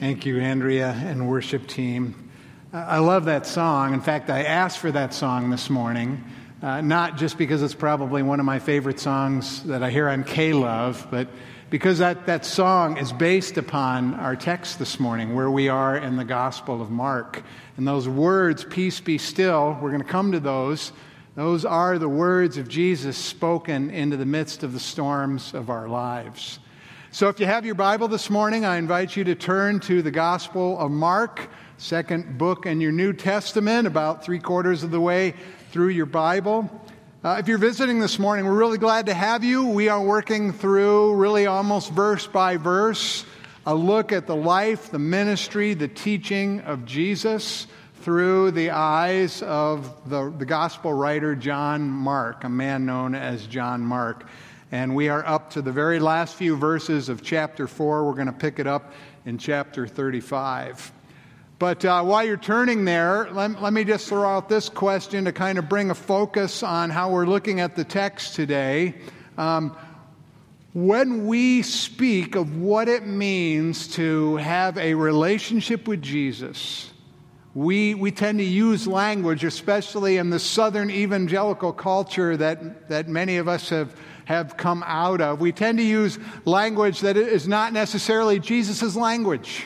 Thank you, Andrea and worship team. I love that song. In fact, I asked for that song this morning, uh, not just because it's probably one of my favorite songs that I hear on K Love, but because that, that song is based upon our text this morning, where we are in the Gospel of Mark. And those words, peace be still, we're going to come to those. Those are the words of Jesus spoken into the midst of the storms of our lives. So if you have your Bible this morning, I invite you to turn to the Gospel of Mark, second book in your New Testament, about three quarters of the way through your Bible. Uh, if you're visiting this morning, we're really glad to have you. We are working through, really almost verse by verse, a look at the life, the ministry, the teaching of Jesus through the eyes of the, the gospel writer John Mark, a man known as John Mark. And we are up to the very last few verses of chapter 4. We're going to pick it up in chapter 35. But uh, while you're turning there, let, let me just throw out this question to kind of bring a focus on how we're looking at the text today. Um, when we speak of what it means to have a relationship with Jesus, we, we tend to use language, especially in the southern evangelical culture that, that many of us have have come out of. We tend to use language that is not necessarily Jesus' language.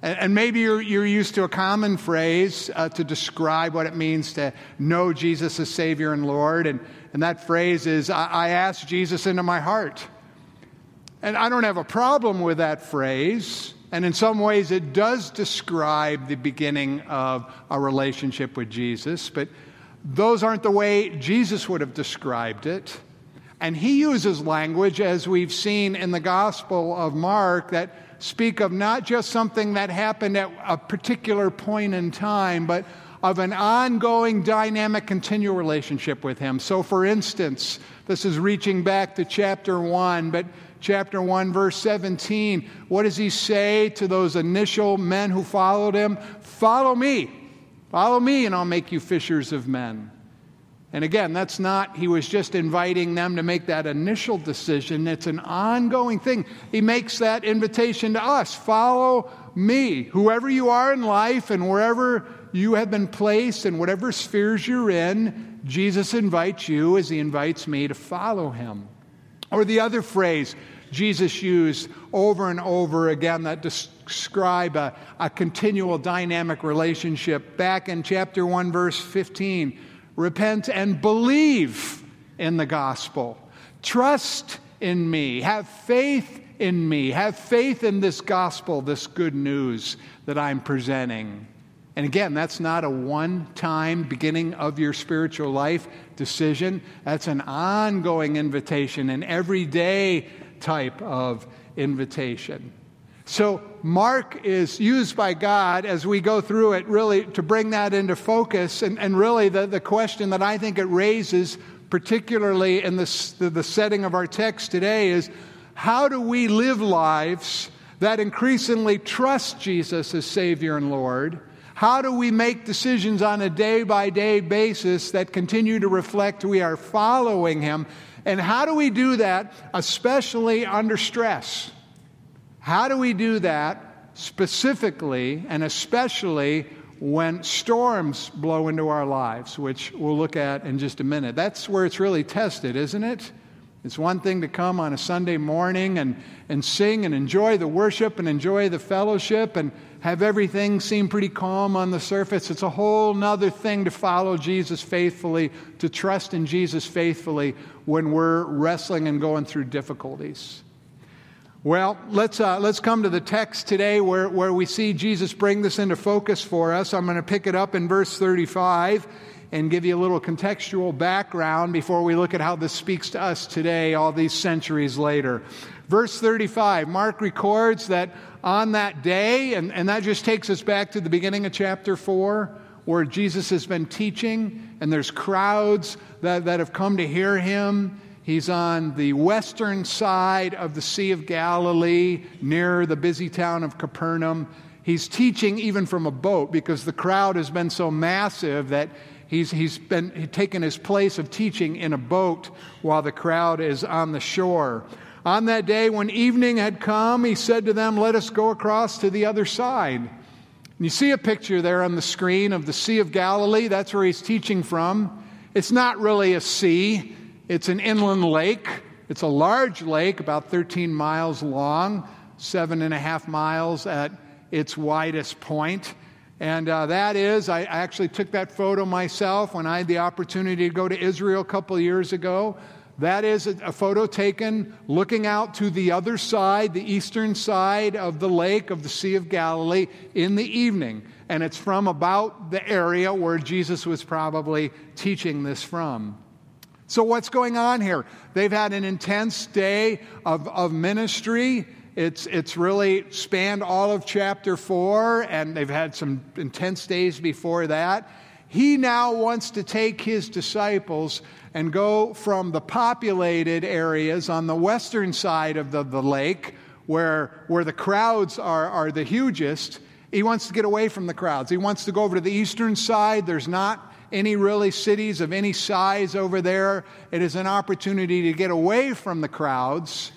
And, maybe you're, you're, used to a common phrase uh, to describe what it means to know Jesus as Savior and Lord. And, and that phrase is, I, I asked Jesus into my heart. And I don't have a problem with that phrase. And in some ways, it does describe the beginning of a relationship with Jesus. But those aren't the way Jesus would have described it. And he uses language, as we've seen in the Gospel of Mark, that speak of not just something that happened at a particular point in time, but of an ongoing, dynamic, continual relationship with him. So, for instance, this is reaching back to chapter 1, but chapter 1, verse 17, what does he say to those initial men who followed him? Follow me. Follow me, and I'll make you fishers of men. And again, that's not, he was just inviting them to make that initial decision. It's an ongoing thing. He makes that invitation to us follow me. Whoever you are in life and wherever you have been placed and whatever spheres you're in, Jesus invites you as he invites me to follow him. Or the other phrase Jesus used over and over again that describe a, a continual dynamic relationship. Back in chapter 1, verse 15 repent and believe in the gospel. Trust in me. Have faith in me. Have faith in this gospel, this good news that I'm presenting. And again, that's not a one time beginning of your spiritual life decision. That's an ongoing invitation, an everyday type of invitation. So, Mark is used by God as we go through it, really, to bring that into focus. And, and really, the, the question that I think it raises, particularly in the, the setting of our text today, is how do we live lives that increasingly trust Jesus as Savior and Lord? How do we make decisions on a day by day basis that continue to reflect we are following Him? And how do we do that, especially under stress? How do we do that specifically and especially when storms blow into our lives, which we'll look at in just a minute? That's where it's really tested, isn't it? It's one thing to come on a Sunday morning and, and sing and enjoy the worship and enjoy the fellowship and have everything seem pretty calm on the surface. It's a whole nother thing to follow Jesus faithfully, to trust in Jesus faithfully when we're wrestling and going through difficulties. Well, let's, uh, let's come to the text today where, where we see Jesus bring this into focus for us. I'm going to pick it up in verse 35 and give you a little contextual background before we look at how this speaks to us today, all these centuries later. Verse 35, Mark records that on that day, and, and that just takes us back to the beginning of chapter 4, where Jesus has been teaching, and there's crowds that, that have come to hear him. He's on the western side of the Sea of Galilee, near the busy town of Capernaum. He's teaching even from a boat because the crowd has been so massive that he's, he's been taken his place of teaching in a boat while the crowd is on the shore. On that day, when evening had come, he said to them, Let us go across to the other side. And you see a picture there on the screen of the Sea of Galilee. That's where he's teaching from. It's not really a sea, it's an inland lake. It's a large lake, about 13 miles long, seven and a half miles at its widest point. And uh, that is, I actually took that photo myself when I had the opportunity to go to Israel a couple years ago. That is a, photo taken looking out to the other side, the eastern side of the lake of the Sea of Galilee in the evening. And it's from about the area where Jesus was probably teaching this from. So, what's going on here? They've had an intense day of, of ministry. It's, it's really spanned all of chapter 4, and they've had some intense days before that. He now wants to take his disciples and go from the populated areas on the western side of the, the lake, where, where the crowds are, are the hugest. He wants to get away from the crowds. He wants to go over to the eastern side. There's not any really cities of any size over there. It is an opportunity to get away from the crowds,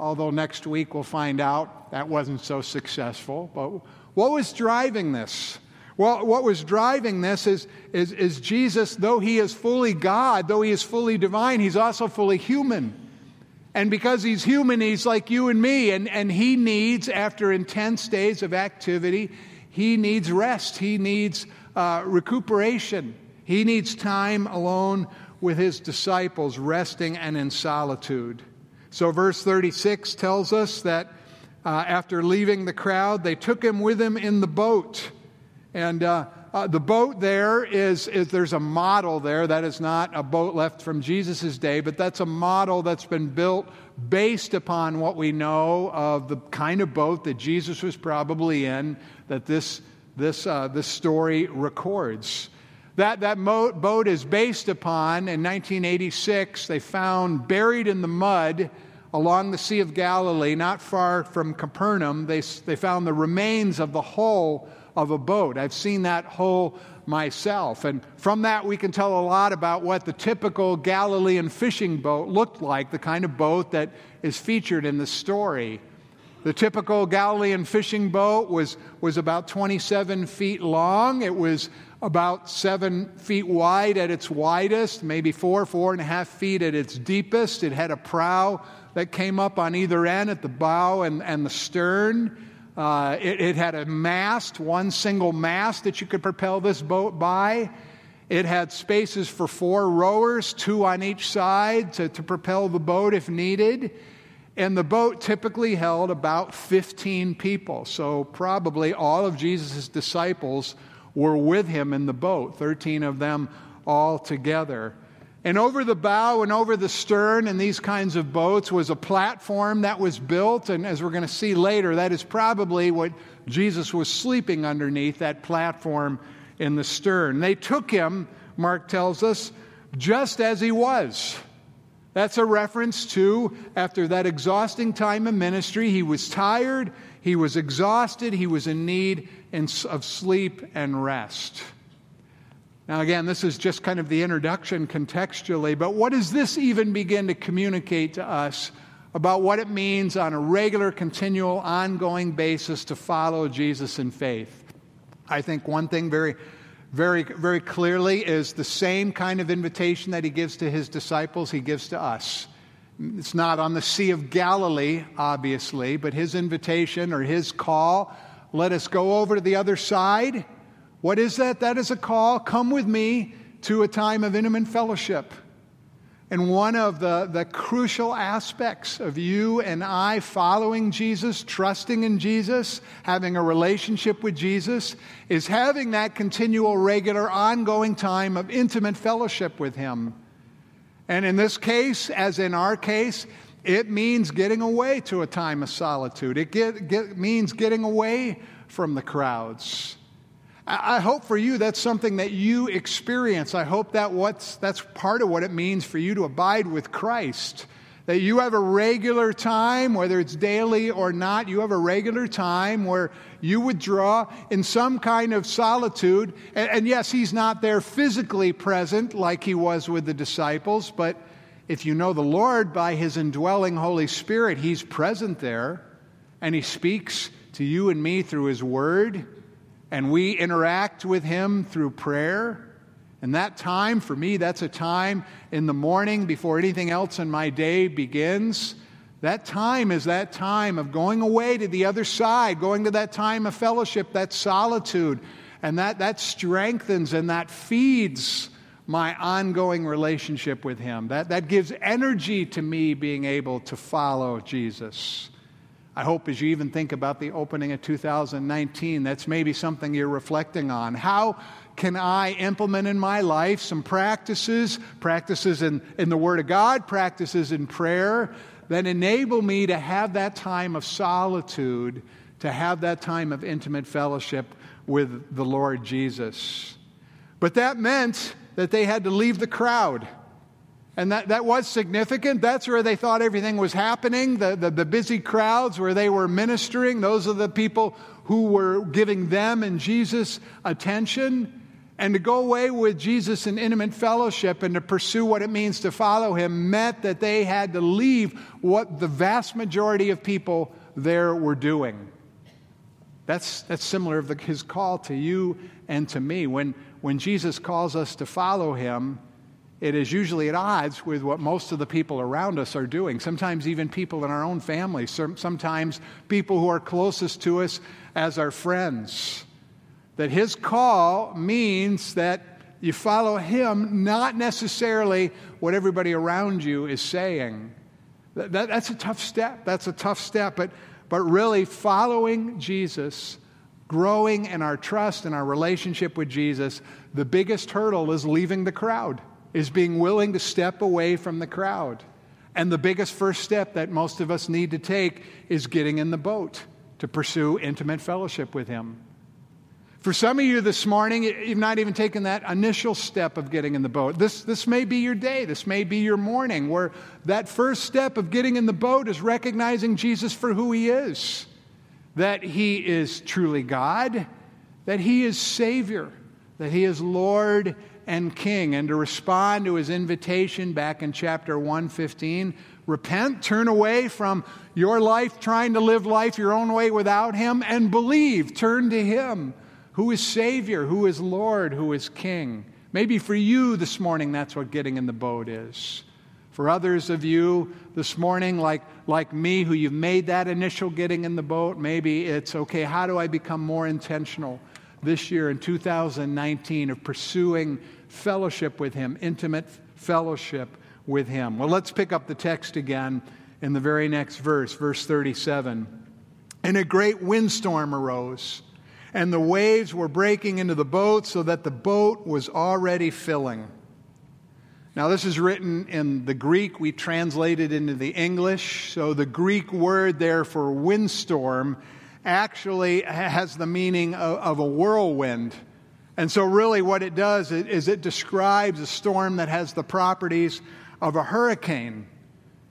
although next week we'll find out that wasn't so successful. But what was driving this? Well, what was driving this is, is, is Jesus, though he is fully God, though he is fully divine, he's also fully human. And because he's human, he's like you and me. And, and he needs, after intense days of activity, he needs rest. He needs uh, recuperation. He needs time alone with his disciples, resting and in solitude. So, verse 36 tells us that uh, after leaving the crowd, they took him with them in the boat and uh, uh, the boat there is, is, there's a model there. That is not a boat left from Jesus' day, but that's a model that's been built based upon what we know of the kind of boat that Jesus was probably in, that this, this, uh, this story records. That, that boat is based upon, in 1986, they found buried in the mud along the Sea of Galilee, not far from Capernaum, they, they found the remains of the hull of a boat. I've seen that hull myself. And from that, we can tell a lot about what the typical Galilean fishing boat looked like, the kind of boat that is featured in the story. The typical Galilean fishing boat was, was about 27 feet long. It was about seven feet wide at its widest, maybe four, four and a half feet at its deepest. It had a prow that came up on either end at the bow and, and the stern. Uh, it, it, had a mast, one single mast that you could propel this boat by. It had spaces for four rowers, two on each side, to, to propel the boat if needed. And the boat typically held about 15 people. So, probably all of Jesus' disciples were with him in the boat, 13 of them all together. And over the bow and over the stern in these kinds of boats was a platform that was built. And as we're going to see later, that is probably what Jesus was sleeping underneath, that platform in the stern. They took him, Mark tells us, just as he was. That's a reference to after that exhausting time of ministry, he was tired, he was exhausted, he was in need of sleep and rest. Now, again, this is just kind of the introduction contextually, but what does this even begin to communicate to us about what it means on a regular, continual, ongoing basis to follow Jesus in faith? I think one thing very, very, very clearly is the same kind of invitation that he gives to his disciples, he gives to us. It's not on the Sea of Galilee, obviously, but his invitation or his call let us go over to the other side what is that? That is a call. Come with me to a time of intimate fellowship. And one of the, the crucial aspects of you and I following Jesus, trusting in Jesus, having a relationship with Jesus, is having that continual, regular, ongoing time of intimate fellowship with Him. And in this case, as in our case, it means getting away to a time of solitude. It get, get, means getting away from the crowds. I hope for you that's something that you experience. I hope that what's, that's part of what it means for you to abide with Christ. That you have a regular time, whether it's daily or not, you have a regular time where you withdraw in some kind of solitude. And, and yes, he's not there physically present like he was with the disciples, but if you know the Lord by his indwelling Holy Spirit, he's present there and he speaks to you and me through his word, and we interact with him through prayer. And that time, for me, that's a time in the morning before anything else in my day begins. That time is that time of going away to the other side, going to that time of fellowship, that solitude. And that, that strengthens and that feeds my ongoing relationship with Him. That, that gives energy to me being able to follow Jesus. I hope as you even think about the opening of 2019, that's maybe something you're reflecting on. How can I implement in my life some practices, practices in, in the Word of God, practices in prayer that enable me to have that time of solitude, to have that time of intimate fellowship with the Lord Jesus. But that meant that they had to leave the crowd. And that, that was significant. That's where they thought everything was happening. The, the, the, busy crowds where they were ministering, those are the people who were giving them and Jesus attention. And to go away with Jesus in intimate fellowship and to pursue what it means to follow him meant that they had to leave what the vast majority of people there were doing. That's, that's similar of the, his call to you and to me. When, when Jesus calls us to follow him, it is usually at odds with what most of the people around us are doing. Sometimes even people in our own families, sometimes people who are closest to us as our friends. That his call means that you follow him, not necessarily what everybody around you is saying. That, that, that's a tough step. That's a tough step. But, but really, following Jesus, growing in our trust and our relationship with Jesus, the biggest hurdle is leaving the crowd, is being willing to step away from the crowd. And the biggest first step that most of us need to take is getting in the boat to pursue intimate fellowship with Him. For some of you this morning, you've not even taken that initial step of getting in the boat. This, this may be your day, this may be your morning, where that first step of getting in the boat is recognizing Jesus for who he is that he is truly God, that he is Savior, that he is Lord and King. And to respond to his invitation back in chapter 115, repent, turn away from your life, trying to live life your own way without him, and believe, turn to him who is Savior, who is Lord, who is King. Maybe for you this morning, that's what getting in the boat is. For others of you this morning, like, like me, who you've made that initial getting in the boat, maybe it's okay, how do I become more intentional this year in 2019 of pursuing fellowship with Him, intimate fellowship with Him? Well, let's pick up the text again in the very next verse, verse 37. And a great windstorm arose and the waves were breaking into the boat so that the boat was already filling. Now, this is written in the Greek. We translated into the English. So, the Greek word there for windstorm actually has the meaning of, of a whirlwind. And so, really, what it does is it describes a storm that has the properties of a hurricane.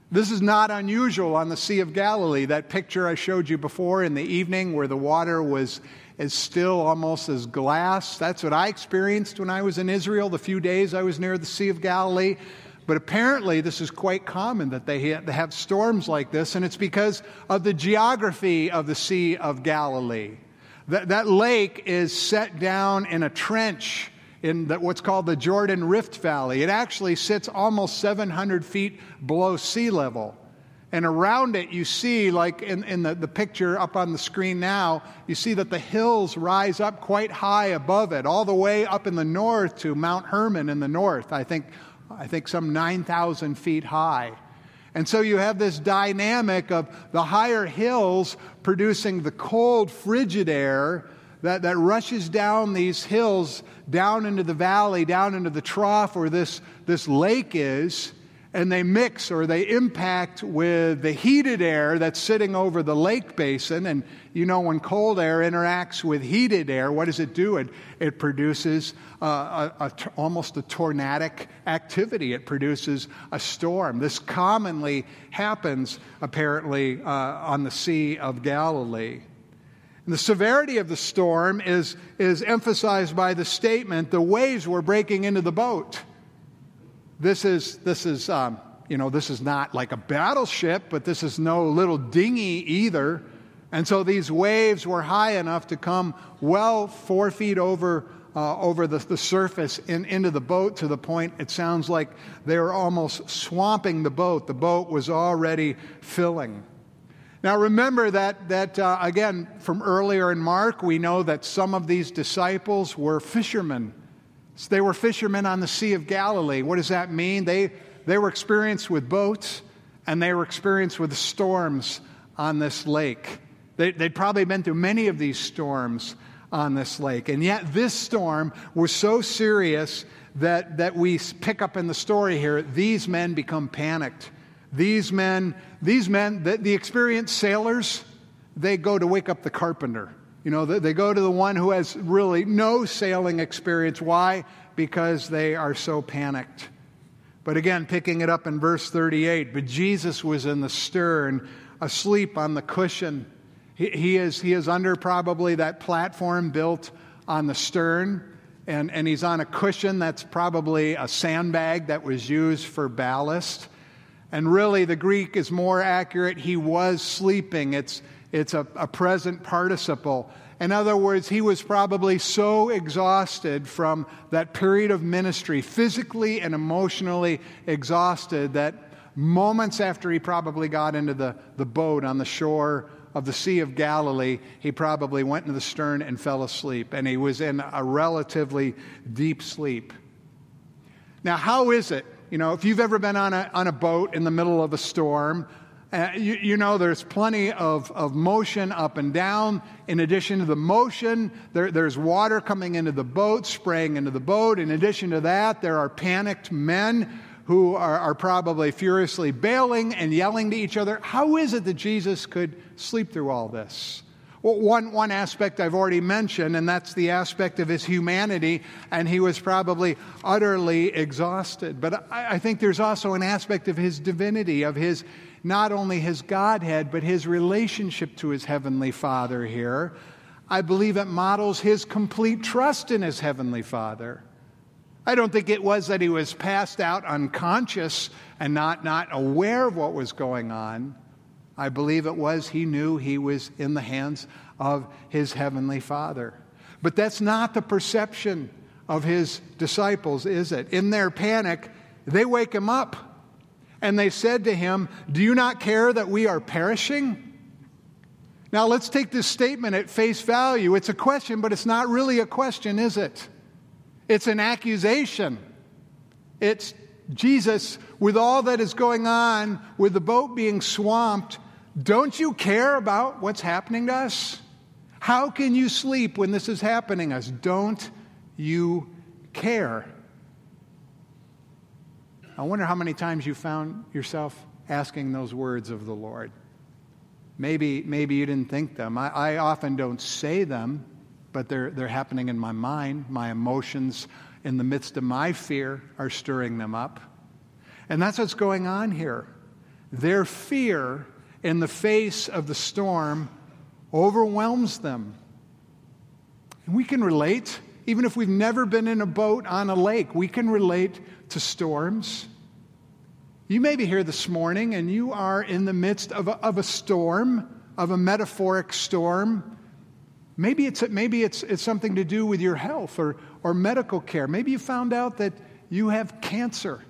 This is not unusual on the Sea of Galilee. That picture I showed you before in the evening where the water was as still almost as glass. That's what I experienced when I was in Israel the few days I was near the Sea of Galilee. But apparently, this is quite common that they have storms like this, and it's because of the geography of the Sea of Galilee. That, that lake is set down in a trench in the, what's called the Jordan Rift Valley. It actually sits almost 700 feet below sea level. And around it, you see, like in, in the, the picture up on the screen now, you see that the hills rise up quite high above it, all the way up in the north to Mount Hermon in the north, I think, I think some 9,000 feet high. And so you have this dynamic of the higher hills producing the cold, frigid air that, that rushes down these hills, down into the valley, down into the trough where this, this lake is and they mix or they impact with the heated air that's sitting over the lake basin. And you know, when cold air interacts with heated air, what does it do? It, it produces uh, almost a tornadic activity, it produces a storm. This commonly happens, apparently, uh, on the Sea of Galilee. And the severity of the storm is, is emphasized by the statement the waves were breaking into the boat. This is, this is um, you know, this is not like a battleship, but this is no little dinghy either. And so these waves were high enough to come well four feet over, uh, over the, the surface in, into the boat to the point it sounds like they were almost swamping the boat. The boat was already filling. Now, remember that, that uh, again, from earlier in Mark, we know that some of these disciples were fishermen. So they were fishermen on the Sea of Galilee. What does that mean? They, they were experienced with boats and they were experienced with storms on this lake. They, they'd probably been through many of these storms on this lake. And yet, this storm was so serious that, that we pick up in the story here these men become panicked. These men, these men, the, the experienced sailors, they go to wake up the carpenter. You know, they, go to the one who has really no sailing experience. Why? Because they are so panicked. But again, picking it up in verse 38, but Jesus was in the stern, asleep on the cushion. He, he, is, he is under probably that platform built on the stern, and, and he's on a cushion that's probably a sandbag that was used for ballast. And really, the Greek is more accurate. He was sleeping. It's, it's a, a present participle. In other words, he was probably so exhausted from that period of ministry, physically and emotionally exhausted, that moments after he probably got into the, the boat on the shore of the Sea of Galilee, he probably went into the stern and fell asleep. And he was in a relatively deep sleep. Now, how is it you know, if you've ever been on a, on a boat in the middle of a storm, uh, you, you, know there's plenty of, of motion up and down. In addition to the motion, there, there's water coming into the boat, spraying into the boat. In addition to that, there are panicked men who are, are probably furiously bailing and yelling to each other. How is it that Jesus could sleep through all this? Well, one, one aspect I've already mentioned, and that's the aspect of his humanity, and he was probably utterly exhausted. But I, I think there's also an aspect of his divinity, of his not only his Godhead, but his relationship to his heavenly Father here. I believe it models his complete trust in his heavenly Father. I don't think it was that he was passed out unconscious and not, not aware of what was going on. I believe it was he knew he was in the hands of his heavenly Father. But that's not the perception of his disciples, is it? In their panic, they wake him up and they said to him, Do you not care that we are perishing? Now, let's take this statement at face value. It's a question, but it's not really a question, is it? It's an accusation. It's Jesus, with all that is going on, with the boat being swamped, don't you care about what's happening to us? How can you sleep when this is happening to us? Don't you care? I wonder how many times you found yourself asking those words of the Lord. Maybe, maybe you didn't think them. I, I often don't say them, but they're, they're happening in my mind. My emotions in the midst of my fear are stirring them up. And that's what's going on here. Their fear in the face of the storm overwhelms them. And we can relate, even if we've never been in a boat on a lake, we can relate to storms. You may be here this morning and you are in the midst of a, of a storm, of a metaphoric storm. Maybe, it's, maybe it's, it's something to do with your health or, or medical care. Maybe you found out that you have cancer.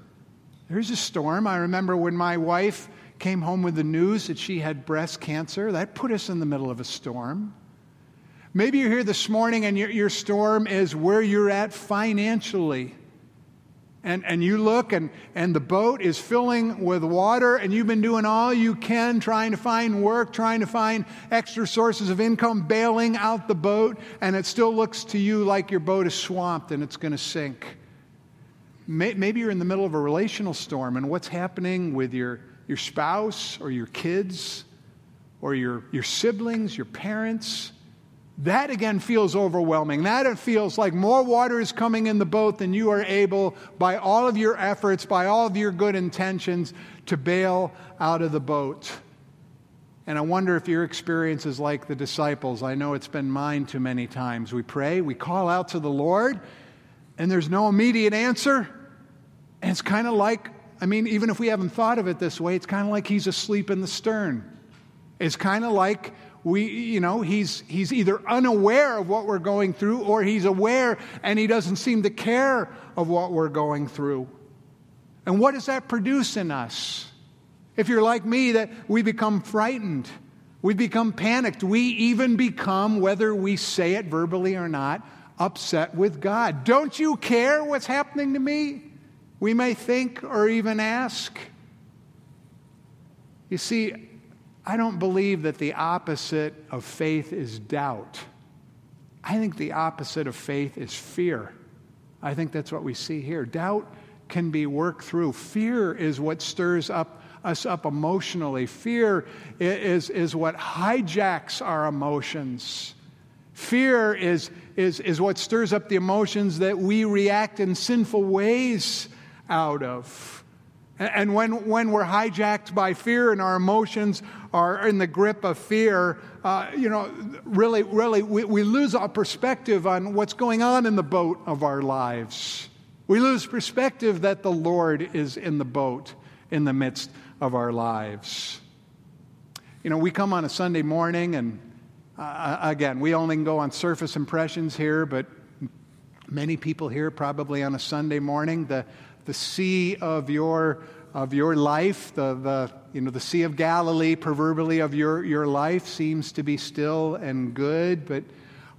There's a storm. I remember when my wife came home with the news that she had breast cancer. That put us in the middle of a storm. Maybe you're here this morning and your, your storm is where you're at financially. And, and you look and, and the boat is filling with water, and you've been doing all you can trying to find work, trying to find extra sources of income, bailing out the boat, and it still looks to you like your boat is swamped and it's going to sink. Maybe you're in the middle of a relational storm, and what's happening with your your spouse or your kids or your, your siblings, your parents. That again feels overwhelming. That it feels like more water is coming in the boat than you are able, by all of your efforts, by all of your good intentions, to bail out of the boat. And I wonder if your experience is like the disciples. I know it's been mine too many times. We pray, we call out to the Lord, and there's no immediate answer. And it's kind of like I mean, even if we haven't thought of it this way, it's kind of like he's asleep in the stern. It's kind of like we, you know, he's, he's either unaware of what we're going through or he's aware and he doesn't seem to care of what we're going through. And what does that produce in us? If you're like me, that we become frightened, we become panicked, we even become, whether we say it verbally or not, upset with God. Don't you care what's happening to me? We may think or even ask. You see, I don't believe that the opposite of faith is doubt. I think the opposite of faith is fear. I think that's what we see here. Doubt can be worked through. Fear is what stirs up us up emotionally. Fear is, is what hijacks our emotions. Fear is, is, is what stirs up the emotions that we react in sinful ways out of. And when, when we're hijacked by fear and our emotions are in the grip of fear, uh, you know, really, really, we, we lose our perspective on what's going on in the boat of our lives. We lose perspective that the Lord is in the boat in the midst of our lives. You know, we come on a Sunday morning, and uh, again, we only go on surface impressions here, but many people here probably on a Sunday morning, the, the sea of your, of your life, the, the, you know, the Sea of Galilee, proverbially, of your, your life seems to be still and good, but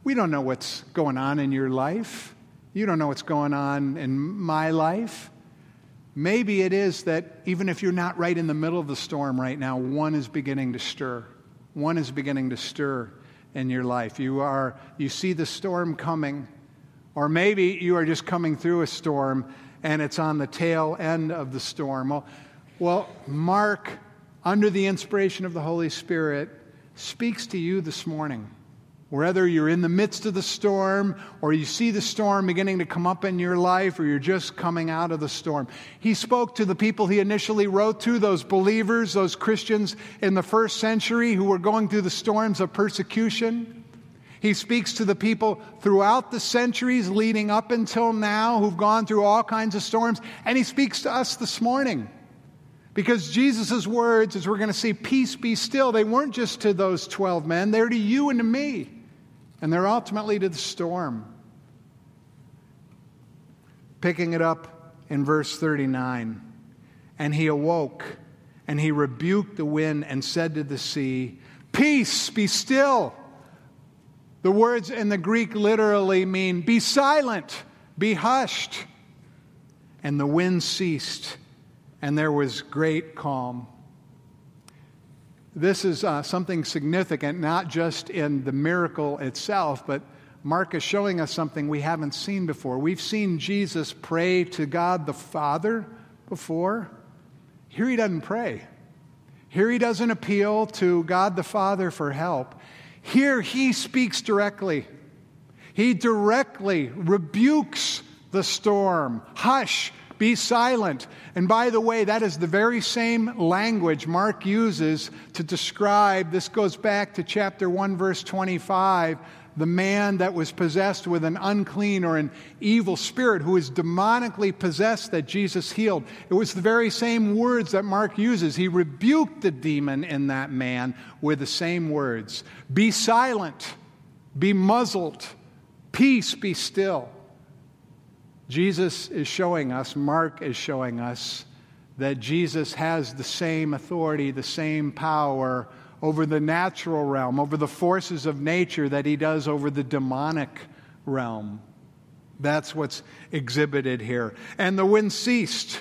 we don't know what's going on in your life. You don't know what's going on in my life. Maybe it is that even if you're not right in the middle of the storm right now, one is beginning to stir. One is beginning to stir in your life. You are you see the storm coming, or maybe you are just coming through a storm and it's on the tail end of the storm. Well, well, Mark, under the inspiration of the Holy Spirit, speaks to you this morning. Whether you're in the midst of the storm or you see the storm beginning to come up in your life or you're just coming out of the storm. He spoke to the people he initially wrote to, those believers, those Christians in the first century who were going through the storms of persecution. He speaks to the people throughout the centuries leading up until now who've gone through all kinds of storms. And he speaks to us this morning. Because Jesus' words, as we're going to see, peace be still, they weren't just to those 12 men, they're to you and to me. And they're ultimately to the storm. Picking it up in verse 39. And he awoke, and he rebuked the wind and said to the sea, Peace, be still. The words in the Greek literally mean be silent, be hushed. And the wind ceased, and there was great calm. This is uh, something significant, not just in the miracle itself, but Mark is showing us something we haven't seen before. We've seen Jesus pray to God the Father before. Here he doesn't pray. Here he doesn't appeal to God the Father for help. Here he speaks directly. He directly rebukes the storm. Hush, be silent. And by the way, that is the very same language Mark uses to describe, this goes back to chapter 1, verse 25, the man that was possessed with an unclean or an evil spirit who was demonically possessed that Jesus healed. It was the very same words that Mark uses. He rebuked the demon in that man with the same words Be silent, be muzzled, peace be still. Jesus is showing us, Mark is showing us, that Jesus has the same authority, the same power over the natural realm, over the forces of nature that he does over the demonic realm. That's what's exhibited here. And the wind ceased.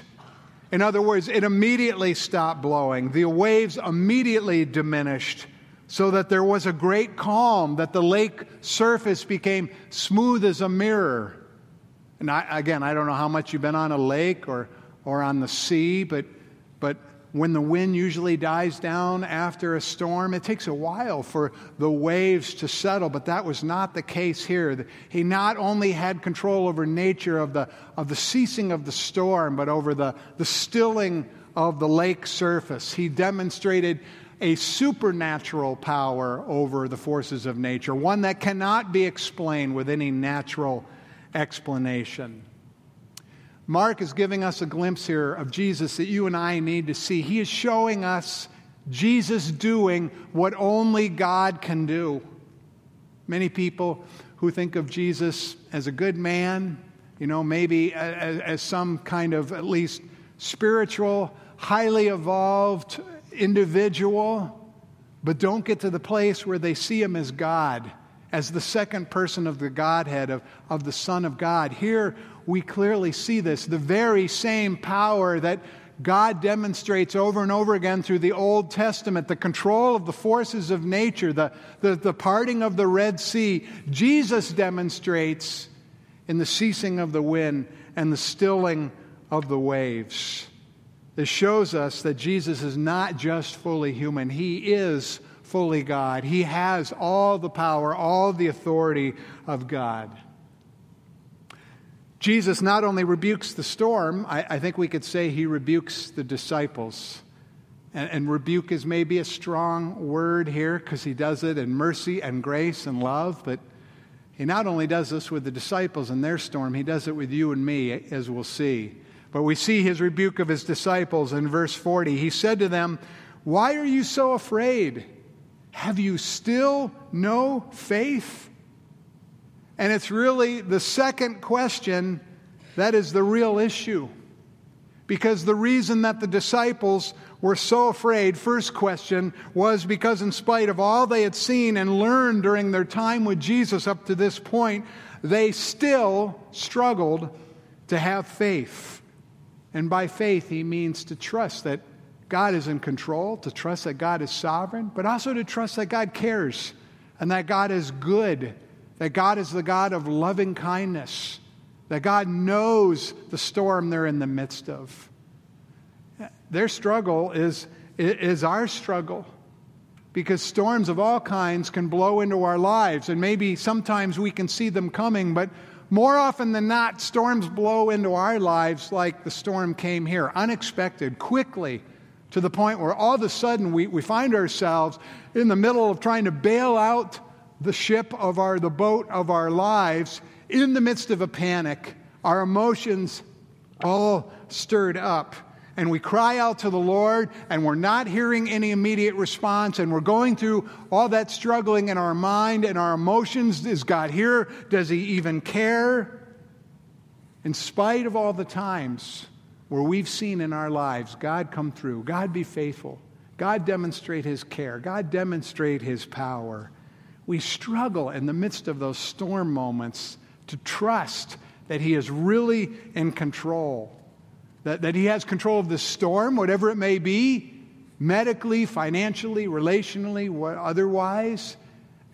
In other words, it immediately stopped blowing. The waves immediately diminished so that there was a great calm, that the lake surface became smooth as a mirror. And I, again, I don't know how much you've been on a lake or, or on the sea, but, but when the wind usually dies down after a storm, it takes a while for the waves to settle, but that was not the case here. He not only had control over nature of the, of the ceasing of the storm, but over the, the stilling of the lake surface. He demonstrated a supernatural power over the forces of nature, one that cannot be explained with any natural explanation. Mark is giving us a glimpse here of Jesus that you and I need to see. He is showing us Jesus doing what only God can do. Many people who think of Jesus as a good man, you know, maybe as, as some kind of at least spiritual, highly evolved individual, but don't get to the place where they see him as God, as the second person of the Godhead, of, of the Son of God. Here we clearly see this the very same power that God demonstrates over and over again through the Old Testament the control of the forces of nature, the, the, the, parting of the Red Sea. Jesus demonstrates in the ceasing of the wind and the stilling of the waves. This shows us that Jesus is not just fully human, he is fully God. He has all the power, all the authority of God. Jesus not only rebukes the storm, I, I think we could say he rebukes the disciples. And, and rebuke is maybe a strong word here because he does it in mercy and grace and love, but he not only does this with the disciples in their storm, he does it with you and me, as we'll see. But we see his rebuke of his disciples in verse 40. He said to them, Why are you so afraid? Have you still no faith? And it's really the second question that is the real issue. Because the reason that the disciples were so afraid, first question, was because in spite of all they had seen and learned during their time with Jesus up to this point, they still struggled to have faith. And by faith, he means to trust that God is in control, to trust that God is sovereign, but also to trust that God cares and that God is good that God is the God of loving kindness, that God knows the storm they're in the midst of. Their struggle is, is our struggle because storms of all kinds can blow into our lives, and maybe sometimes we can see them coming, but more often than not, storms blow into our lives like the storm came here, unexpected, quickly, to the point where all of a sudden we, we find ourselves in the middle of trying to bail out the ship of our, the boat of our lives in the midst of a panic, our emotions all stirred up. And we cry out to the Lord, and we're not hearing any immediate response, and we're going through all that struggling in our mind and our emotions. Is God here? Does He even care? In spite of all the times where we've seen in our lives God come through, God be faithful, God demonstrate His care, God demonstrate His power. We struggle in the midst of those storm moments to trust that He is really in control, that, that He has control of the storm, whatever it may be, medically, financially, relationally, what, otherwise,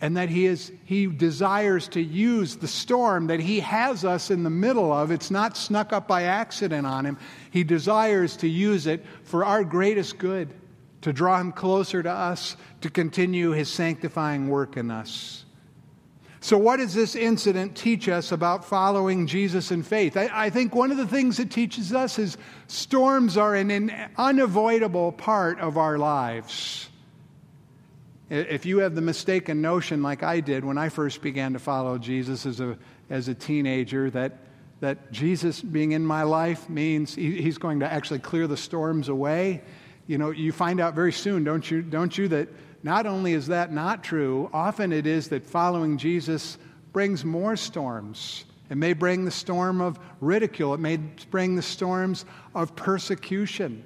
and that he, is, he desires to use the storm that He has us in the middle of. It's not snuck up by accident on Him. He desires to use it for our greatest good to draw him closer to us, to continue his sanctifying work in us. So, what does this incident teach us about following Jesus in faith? I, I, think one of the things it teaches us is storms are an unavoidable part of our lives. If you have the mistaken notion, like I did when I first began to follow Jesus as a, as a teenager, that, that Jesus being in my life means he, he's going to actually clear the storms away, you know, you find out very soon, don't you, don't you, that not only is that not true, often it is that following Jesus brings more storms. It may bring the storm of ridicule, it may bring the storms of persecution.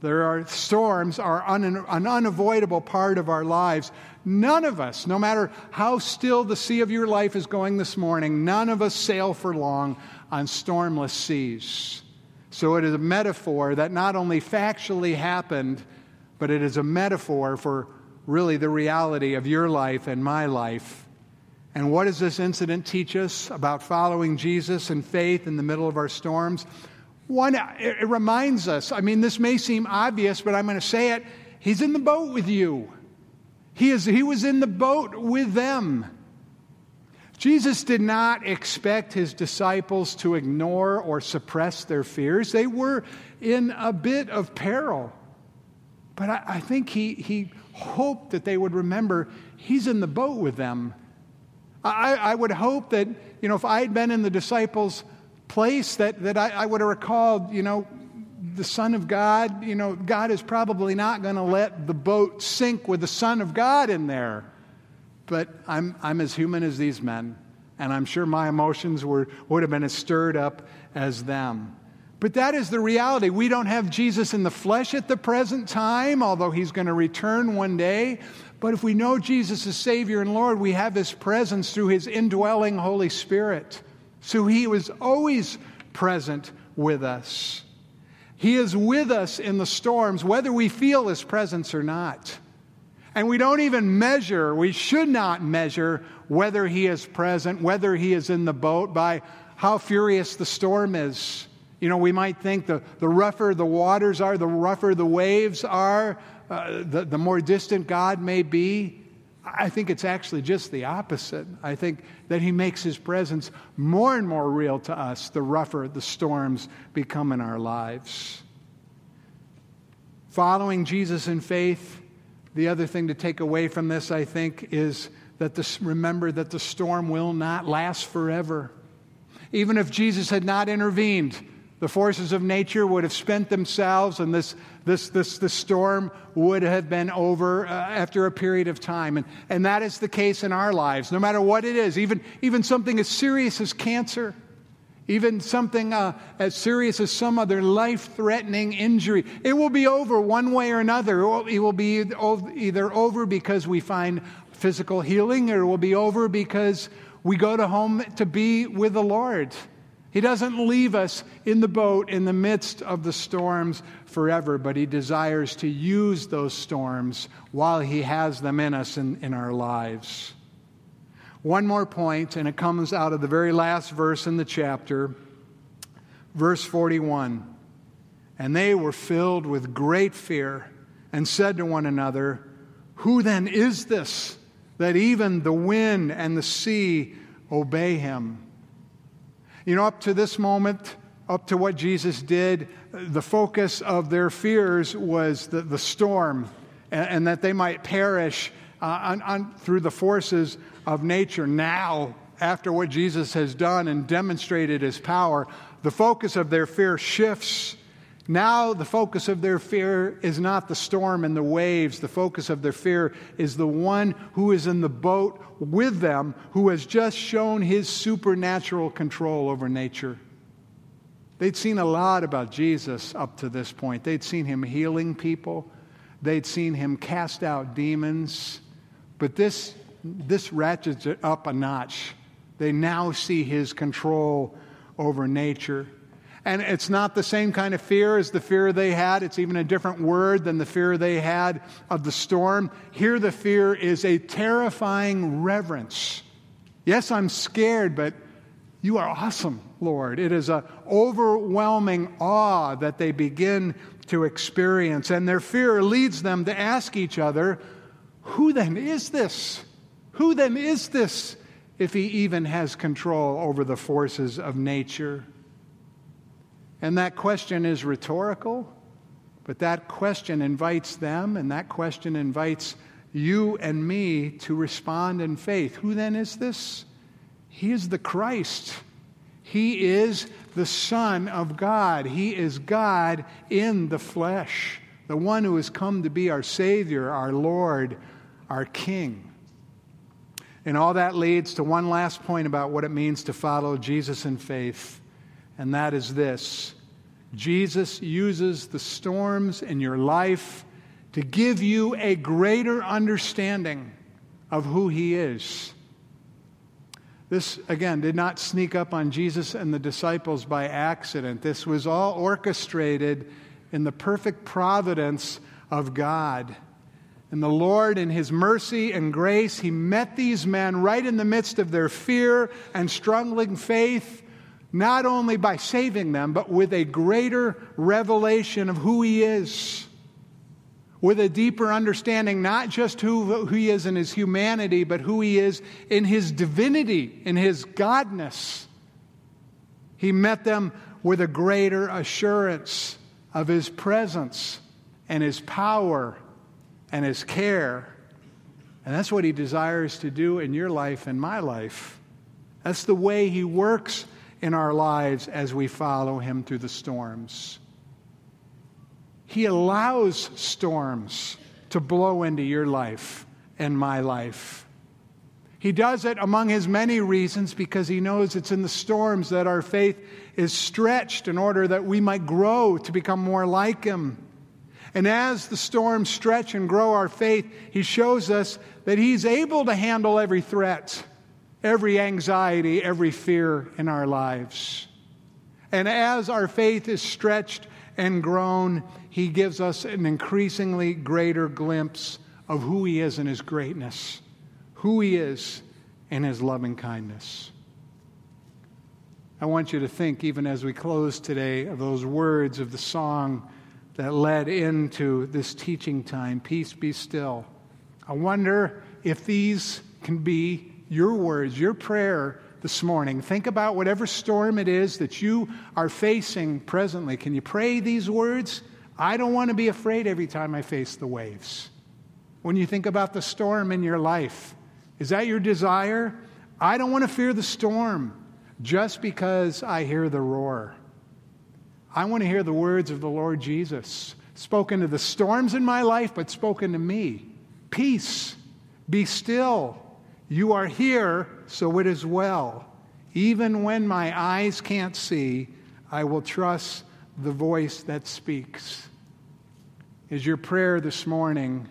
There are storms are un, an unavoidable part of our lives. None of us, no matter how still the sea of your life is going this morning, none of us sail for long on stormless seas. So it is a metaphor that not only factually happened, but it is a metaphor for really the reality of your life and my life. And what does this incident teach us about following Jesus and faith in the middle of our storms? One, it reminds us, I mean, this may seem obvious, but I'm going to say it. He's in the boat with you. He, is, he was in the boat with them. Jesus did not expect his disciples to ignore or suppress their fears. They were in a bit of peril. But I, I, think he, he hoped that they would remember he's in the boat with them. I, I would hope that, you know, if I had been in the disciples' place that, that I, I would have recalled, you know, the Son of God, you know, God is probably not going to let the boat sink with the Son of God in there. But I'm, I'm as human as these men, and I'm sure my emotions were, would have been as stirred up as them. But that is the reality. We don't have Jesus in the flesh at the present time, although he's going to return one day. But if we know Jesus as Savior and Lord, we have his presence through his indwelling Holy Spirit. So he was always present with us. He is with us in the storms, whether we feel his presence or not. And we don't even measure, we should not measure whether he is present, whether he is in the boat by how furious the storm is. You know, we might think the, the rougher the waters are, the rougher the waves are, uh, the, the more distant God may be. I think it's actually just the opposite. I think that He makes His presence more and more real to us the rougher the storms become in our lives. Following Jesus in faith, the other thing to take away from this, I think, is that this, remember that the storm will not last forever. Even if Jesus had not intervened, the forces of nature would have spent themselves, and this, this, this, this storm would have been over uh, after a period of time. And, and that is the case in our lives, no matter what it is, even, even something as serious as cancer, even something uh, as serious as some other life threatening injury. It will be over one way or another. It will be either over because we find physical healing, or it will be over because we go to home to be with the Lord. He doesn't leave us in the boat in the midst of the storms forever, but He desires to use those storms while He has them in us in, in our lives. One more point, and it comes out of the very last verse in the chapter, verse 41. And they were filled with great fear and said to one another, Who then is this that even the wind and the sea obey him? You know, up to this moment, up to what Jesus did, the focus of their fears was the, the storm and, and, that they might perish uh, on, on, through the forces of nature. Now, after what Jesus has done and demonstrated his power, the focus of their fear shifts. Now, the focus of their fear is not the storm and the waves. The focus of their fear is the one who is in the boat with them who has just shown his supernatural control over nature. They'd seen a lot about Jesus up to this point. They'd seen him healing people, they'd seen him cast out demons. But this, this ratchets it up a notch. They now see his control over nature. And it's not the same kind of fear as the fear they had. It's even a different word than the fear they had of the storm. Here, the fear is a terrifying reverence. Yes, I'm scared, but you are awesome, Lord. It is an overwhelming awe that they begin to experience. And their fear leads them to ask each other, Who then is this? Who then is this if he even has control over the forces of nature? And that question is rhetorical, but that question invites them, and that question invites you and me to respond in faith. Who then is this? He is the Christ. He is the Son of God. He is God in the flesh, the one who has come to be our Savior, our Lord, our King. And all that leads to one last point about what it means to follow Jesus in faith and that is this Jesus uses the storms in your life to give you a greater understanding of who He is. This, again, did not sneak up on Jesus and the disciples by accident. This was all orchestrated in the perfect providence of God. And the Lord, in His mercy and grace, He met these men right in the midst of their fear and struggling faith not only by saving them, but with a greater revelation of who He is, with a deeper understanding, not just who, who He is in His humanity, but who He is in His divinity, in His godness. He met them with a greater assurance of His presence and His power and His care. And that's what He desires to do in your life and my life. That's the way He works in our lives as we follow Him through the storms. He allows storms to blow into your life and my life. He does it among his many reasons because he knows it's in the storms that our faith is stretched in order that we might grow to become more like him. And as the storms stretch and grow our faith, he shows us that he's able to handle every threat, every anxiety, every fear in our lives. And as our faith is stretched and grown, he gives us an increasingly greater glimpse of who he is in his greatness who He is and His loving kindness. I want you to think, even as we close today, of those words of the song that led into this teaching time Peace be still. I wonder if these can be your words, your prayer this morning. Think about whatever storm it is that you are facing presently. Can you pray these words? I don't want to be afraid every time I face the waves. When you think about the storm in your life, is that your desire? I don't want to fear the storm just because I hear the roar. I want to hear the words of the Lord Jesus spoken to the storms in my life, but spoken to me. Peace, be still. You are here, so it is well. Even when my eyes can't see, I will trust the voice that speaks. Is your prayer this morning,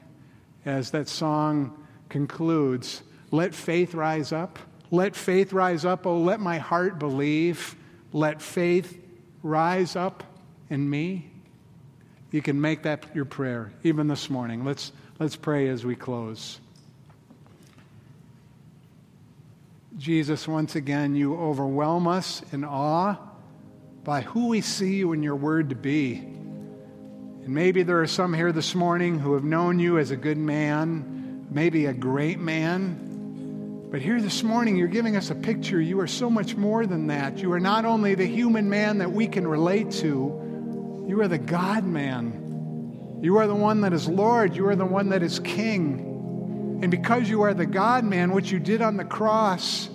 as that song concludes, let faith rise up. Let faith rise up. Oh, let my heart believe. Let faith rise up in me. You can make that your prayer even this morning. Let's, let's pray as we close. Jesus, once again, you overwhelm us in awe by who we see you in your word to be. And maybe there are some here this morning who have known you as a good man, maybe a great man, but here this morning, you're giving us a picture. You are so much more than that. You are not only the human man that we can relate to, you are the God man. You are the one that is Lord. You are the one that is King. And because you are the God man, what you did on the cross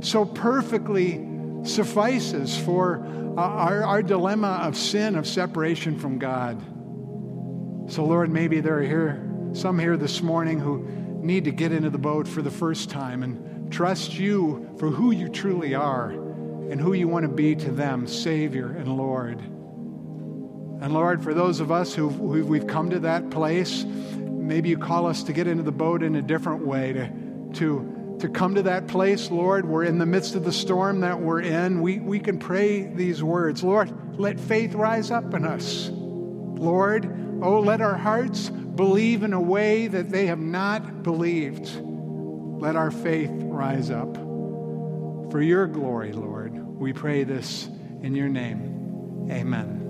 so perfectly suffices for uh, our, our dilemma of sin, of separation from God. So, Lord, maybe there are here some here this morning who need to get into the boat for the first time and trust you for who you truly are and who you want to be to them, Savior and Lord. And Lord, for those of us who we've come to that place, maybe you call us to get into the boat in a different way, to, to, to come to that place, Lord. We're in the midst of the storm that we're in. We, we can pray these words Lord, let faith rise up in us. Lord, oh, let our hearts believe in a way that they have not believed. Let our faith rise up. For your glory, Lord, we pray this in your name. Amen.